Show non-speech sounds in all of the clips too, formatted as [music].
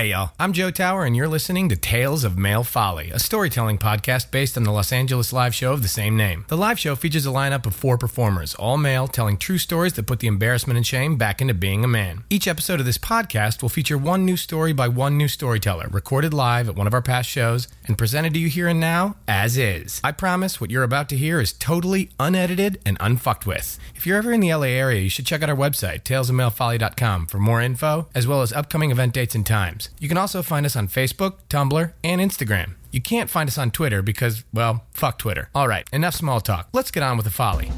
Hey, y'all. I'm Joe Tower, and you're listening to Tales of Male Folly, a storytelling podcast based on the Los Angeles live show of the same name. The live show features a lineup of four performers, all male, telling true stories that put the embarrassment and shame back into being a man. Each episode of this podcast will feature one new story by one new storyteller, recorded live at one of our past shows, and presented to you here and now as is. I promise what you're about to hear is totally unedited and unfucked with. If you're ever in the LA area, you should check out our website, talesofmalefolly.com, for more info, as well as upcoming event dates and times. You can also find us on Facebook, Tumblr, and Instagram. You can't find us on Twitter because, well, fuck Twitter. All right, enough small talk. Let's get on with the folly.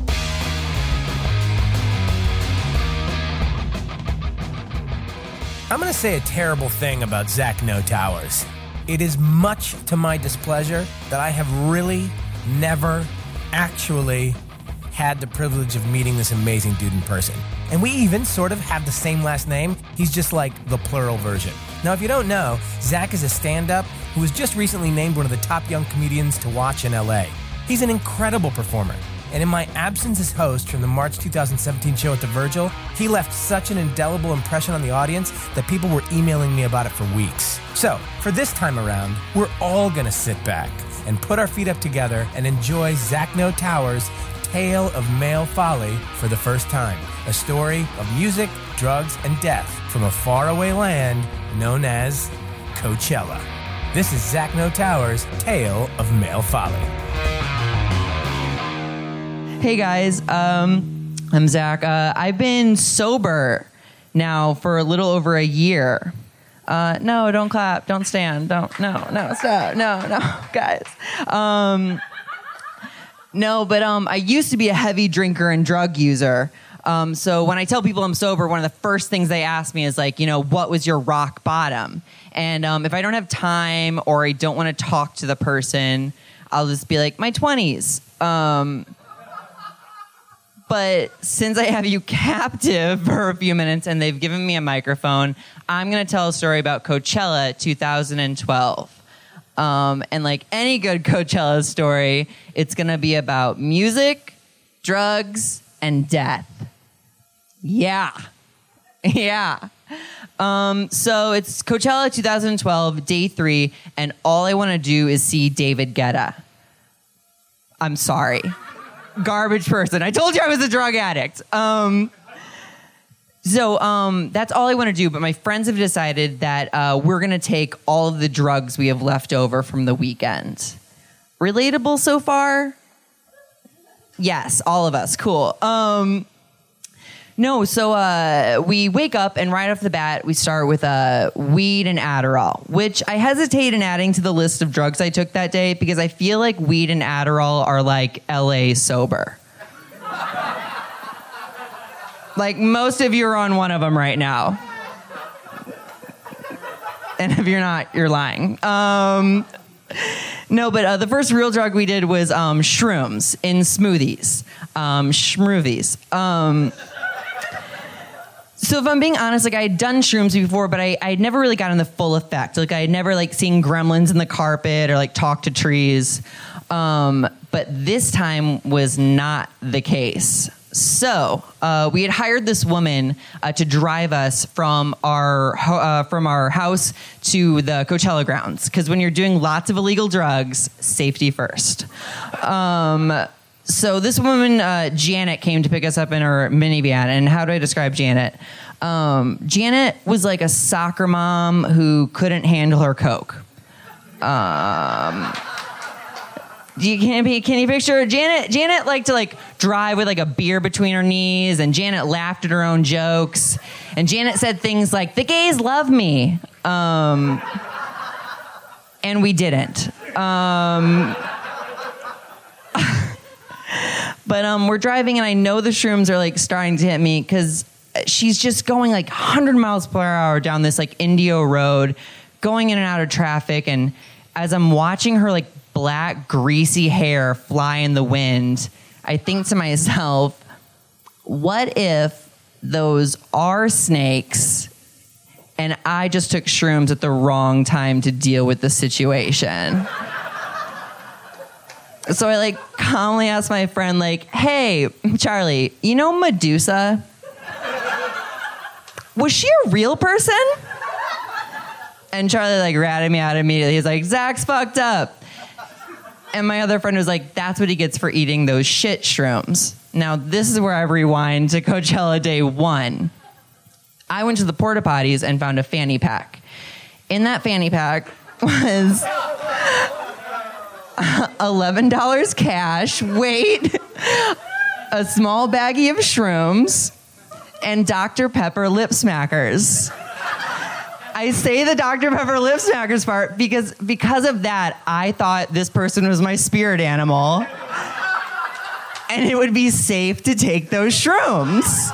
I'm going to say a terrible thing about Zach Noe Towers. It is much to my displeasure that I have really never actually had the privilege of meeting this amazing dude in person. And we even sort of have the same last name. He's just like the plural version. Now, if you don't know, Zach is a stand up who was just recently named one of the top young comedians to watch in LA. He's an incredible performer. And in my absence as host from the March 2017 show at the Virgil, he left such an indelible impression on the audience that people were emailing me about it for weeks. So, for this time around, we're all gonna sit back and put our feet up together and enjoy Zach Noe Towers' Tale of Male Folly for the first time. A story of music, drugs, and death from a faraway land known as Coachella. This is Zach Noe Towers' Tale of Male Folly. Hey guys, um, I'm Zach. Uh, I've been sober now for a little over a year. Uh, no, don't clap, don't stand, don't, no, no, stop, no, no, [laughs] guys. Um, no, but um, I used to be a heavy drinker and drug user. Um, so when I tell people I'm sober, one of the first things they ask me is like, you know, what was your rock bottom? And um, if I don't have time or I don't want to talk to the person, I'll just be like, my 20s. Um, but since I have you [laughs] captive for a few minutes and they've given me a microphone, I'm going to tell a story about Coachella 2012. Um, and like any good [laughs] Coachella story, it's going to be about music, drugs, and death. Yeah. Yeah. Um, so it's Coachella 2012, day three, and all I want to do is see David Guetta. I'm sorry. Garbage person. I told you I was a drug addict. Um, so um, that's all I want to do. But my friends have decided that uh, we're going to take all of the drugs we have left over from the weekend. Relatable so far? Yes, all of us. Cool. Um, no, so uh, we wake up and right off the bat we start with uh, weed and Adderall, which I hesitate in adding to the list of drugs I took that day because I feel like weed and Adderall are like LA sober. like most of you are on one of them right now. And if you're not, you're lying. Um, no, but uh, the first real drug we did was um, shrooms in smoothies, um, schmoothies. Um, so if I'm being honest, like I had done shrooms before, but I I never really gotten the full effect. Like I had never like seen gremlins in the carpet or like talked to trees. Um, but this time was not the case. So uh, we had hired this woman uh, to drive us from our uh, from our house to the Coachella grounds because when you're doing lots of illegal drugs, safety first. Um, so this woman, uh, Janet, came to pick us up in her minivan. And how do I describe Janet? Um, Janet was like a soccer mom who couldn't handle her coke. Um, you can you can you picture Janet? Janet liked to like drive with like a beer between her knees, and Janet laughed at her own jokes, and Janet said things like "the gays love me," um, and we didn't. Um, but um, we're driving, and I know the shrooms are like starting to hit me because she's just going like 100 miles per hour down this like Indio road, going in and out of traffic, and as I'm watching her like black, greasy hair fly in the wind, I think to myself, what if those are snakes and I just took shrooms at the wrong time to deal with the situation? So I like calmly asked my friend, like, hey, Charlie, you know Medusa? Was she a real person? And Charlie like ratted me out immediately. He's like, Zach's fucked up. And my other friend was like, that's what he gets for eating those shit shrooms. Now, this is where I rewind to Coachella day one. I went to the porta potties and found a fanny pack. In that fanny pack [laughs] was [laughs] $11 cash, weight, a small baggie of shrooms, and Dr. Pepper lip smackers. I say the Dr. Pepper lip smackers part because because of that, I thought this person was my spirit animal. And it would be safe to take those shrooms.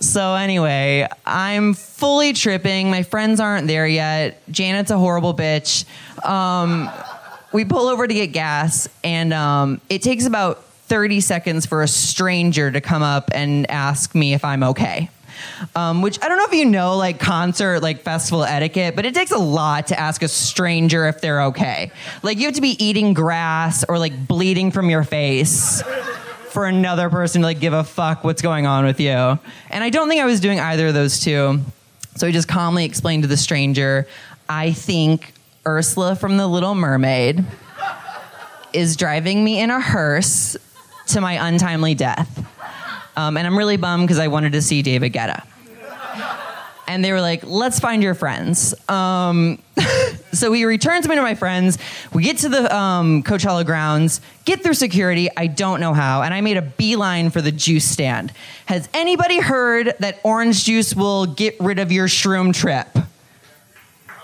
So anyway, I'm fully tripping. My friends aren't there yet. Janet's a horrible bitch. Um, we pull over to get gas, and um, it takes about 30 seconds for a stranger to come up and ask me if I'm okay. Um, which I don't know if you know, like concert, like festival etiquette, but it takes a lot to ask a stranger if they're okay. Like you have to be eating grass or like bleeding from your face for another person to like give a fuck what's going on with you. And I don't think I was doing either of those two. So I just calmly explained to the stranger, I think Ursula from The Little Mermaid is driving me in a hearse to my untimely death. Um, and I'm really bummed because I wanted to see David Guetta. And they were like, let's find your friends. Um, [laughs] so we return to me to my friends. We get to the um, Coachella grounds, get through security. I don't know how. And I made a beeline for the juice stand. Has anybody heard that orange juice will get rid of your shroom trip?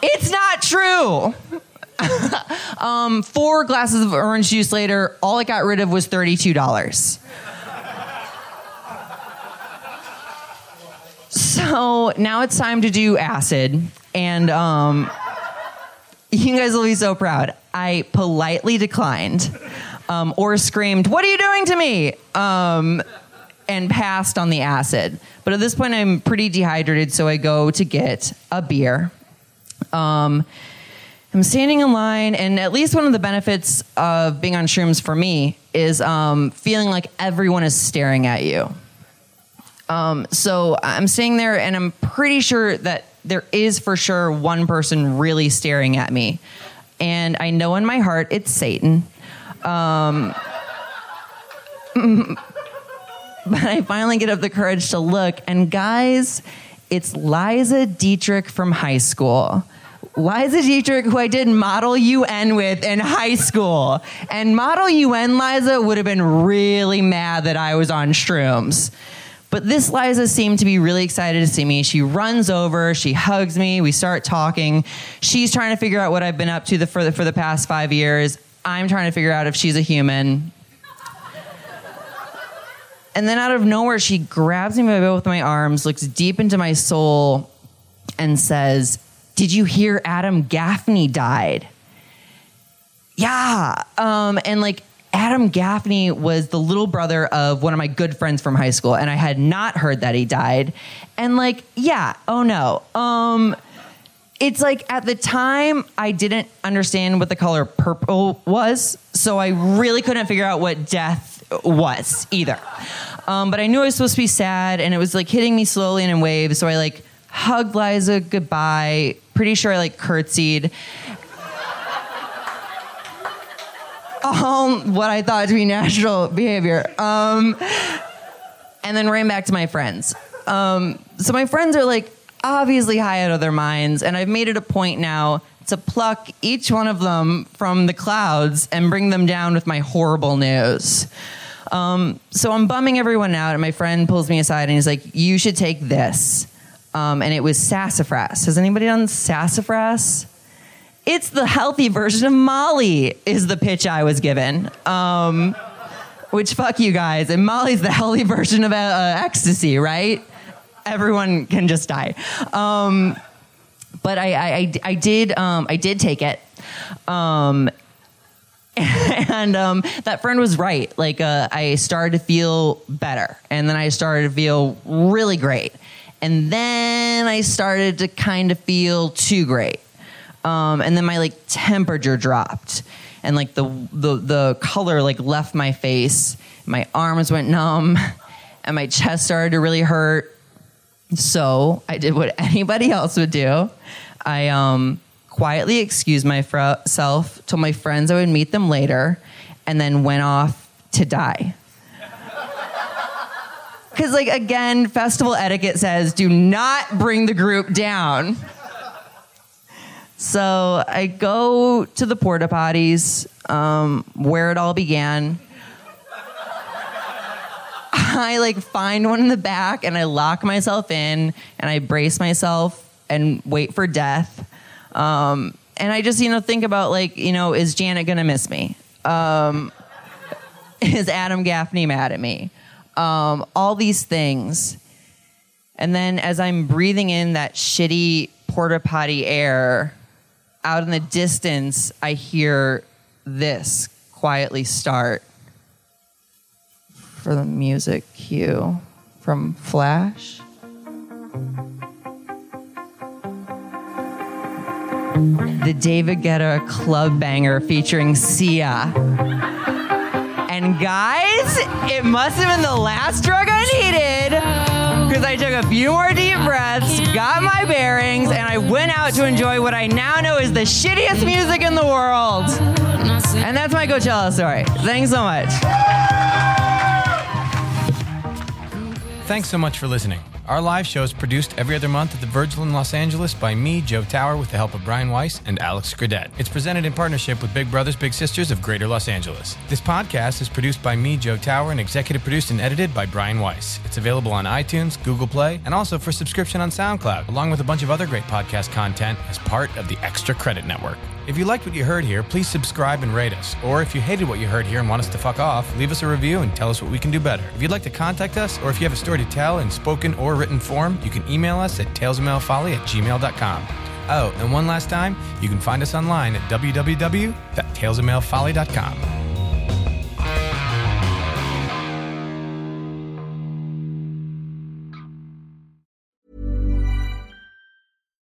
It's not true. [laughs] um, four glasses of orange juice later, all it got rid of was $32. So now it's time to do acid. And um, you guys will be so proud. I politely declined um, or screamed, What are you doing to me? Um, and passed on the acid. But at this point, I'm pretty dehydrated, so I go to get a beer. Um, I'm standing in line, and at least one of the benefits of being on shrooms for me is um, feeling like everyone is staring at you. Um, so I'm staying there, and I'm pretty sure that there is for sure one person really staring at me. And I know in my heart it's Satan. Um, [laughs] but I finally get up the courage to look, and guys, it's Liza Dietrich from high school. Liza Dietrich, who I did Model UN with in high school. And Model UN Liza would have been really mad that I was on shrooms. But this Liza seemed to be really excited to see me. She runs over, she hugs me, we start talking. She's trying to figure out what I've been up to the, for, the, for the past five years. I'm trying to figure out if she's a human. And then out of nowhere, she grabs me by both my arms, looks deep into my soul, and says, Did you hear Adam Gaffney died? Yeah. Um, and like Adam Gaffney was the little brother of one of my good friends from high school, and I had not heard that he died. And like, yeah, oh no. Um, it's like at the time I didn't understand what the color purple was, so I really couldn't figure out what death was either. Um, but I knew I was supposed to be sad, and it was like hitting me slowly and in waves. So I like hugged Liza goodbye. Pretty sure I like curtsied. all what I thought to be natural behavior. Um, and then ran back to my friends. Um, so my friends are like obviously high out of their minds, and I've made it a point now to pluck each one of them from the clouds and bring them down with my horrible news. Um, so I'm bumming everyone out, and my friend pulls me aside and he's like, "You should take this." Um, and it was sassafras. Has anybody done sassafras? It's the healthy version of Molly, is the pitch I was given. Um, which fuck you guys. And Molly's the healthy version of uh, uh, ecstasy, right? Everyone can just die. Um, but I, I, I, did, um, I did take it. Um, [laughs] and um, that friend was right. Like, uh, I started to feel better, and then I started to feel really great, and then I started to kind of feel too great. Um, and then my like temperature dropped, and like the the the color like left my face. My arms went numb, [laughs] and my chest started to really hurt. So I did what [laughs] anybody else would do. I um, quietly excused myself, told my friends I would meet them later, and then went off to die. Because, like, again, festival etiquette says do not bring the group down. So I go to the porta potties um, where it all began. I like find one in the back and I lock myself in and I brace myself and wait for death. Um, and I just, you know, think about like, you know, is Janet gonna miss me? Um, [laughs] is Adam Gaffney mad at me? Um, all these things. And then as I'm breathing in that shitty porta potty air, out in the distance, I hear this quietly start for the music cue from Flash. The David Guetta club banger featuring Sia. And guys, it must have been the last drug I needed because I took a few more deep breaths, got my bearings, and I went out to enjoy what I now know is the shittiest music in the world. And that's my Coachella story. Thanks so much. Thanks so much for listening. Our live show is produced every other month at the Virgil in Los Angeles by me, Joe Tower, with the help of Brian Weiss and Alex Scredette. It's presented in partnership with Big Brothers Big Sisters of Greater Los Angeles. This podcast is produced by me, Joe Tower, and executive produced and edited by Brian Weiss. It's available on iTunes, Google Play, and also for subscription on SoundCloud, along with a bunch of other great podcast content as part of the Extra Credit Network. If you liked what you heard here, please subscribe and rate us. Or if you hated what you heard here and want us to fuck off, leave us a review and tell us what we can do better. If you'd like to contact us, or if you have a story to tell in spoken or written form, you can email us at talesofmalefolly at gmail.com. Oh, and one last time, you can find us online at www.talesofmalefolly.com.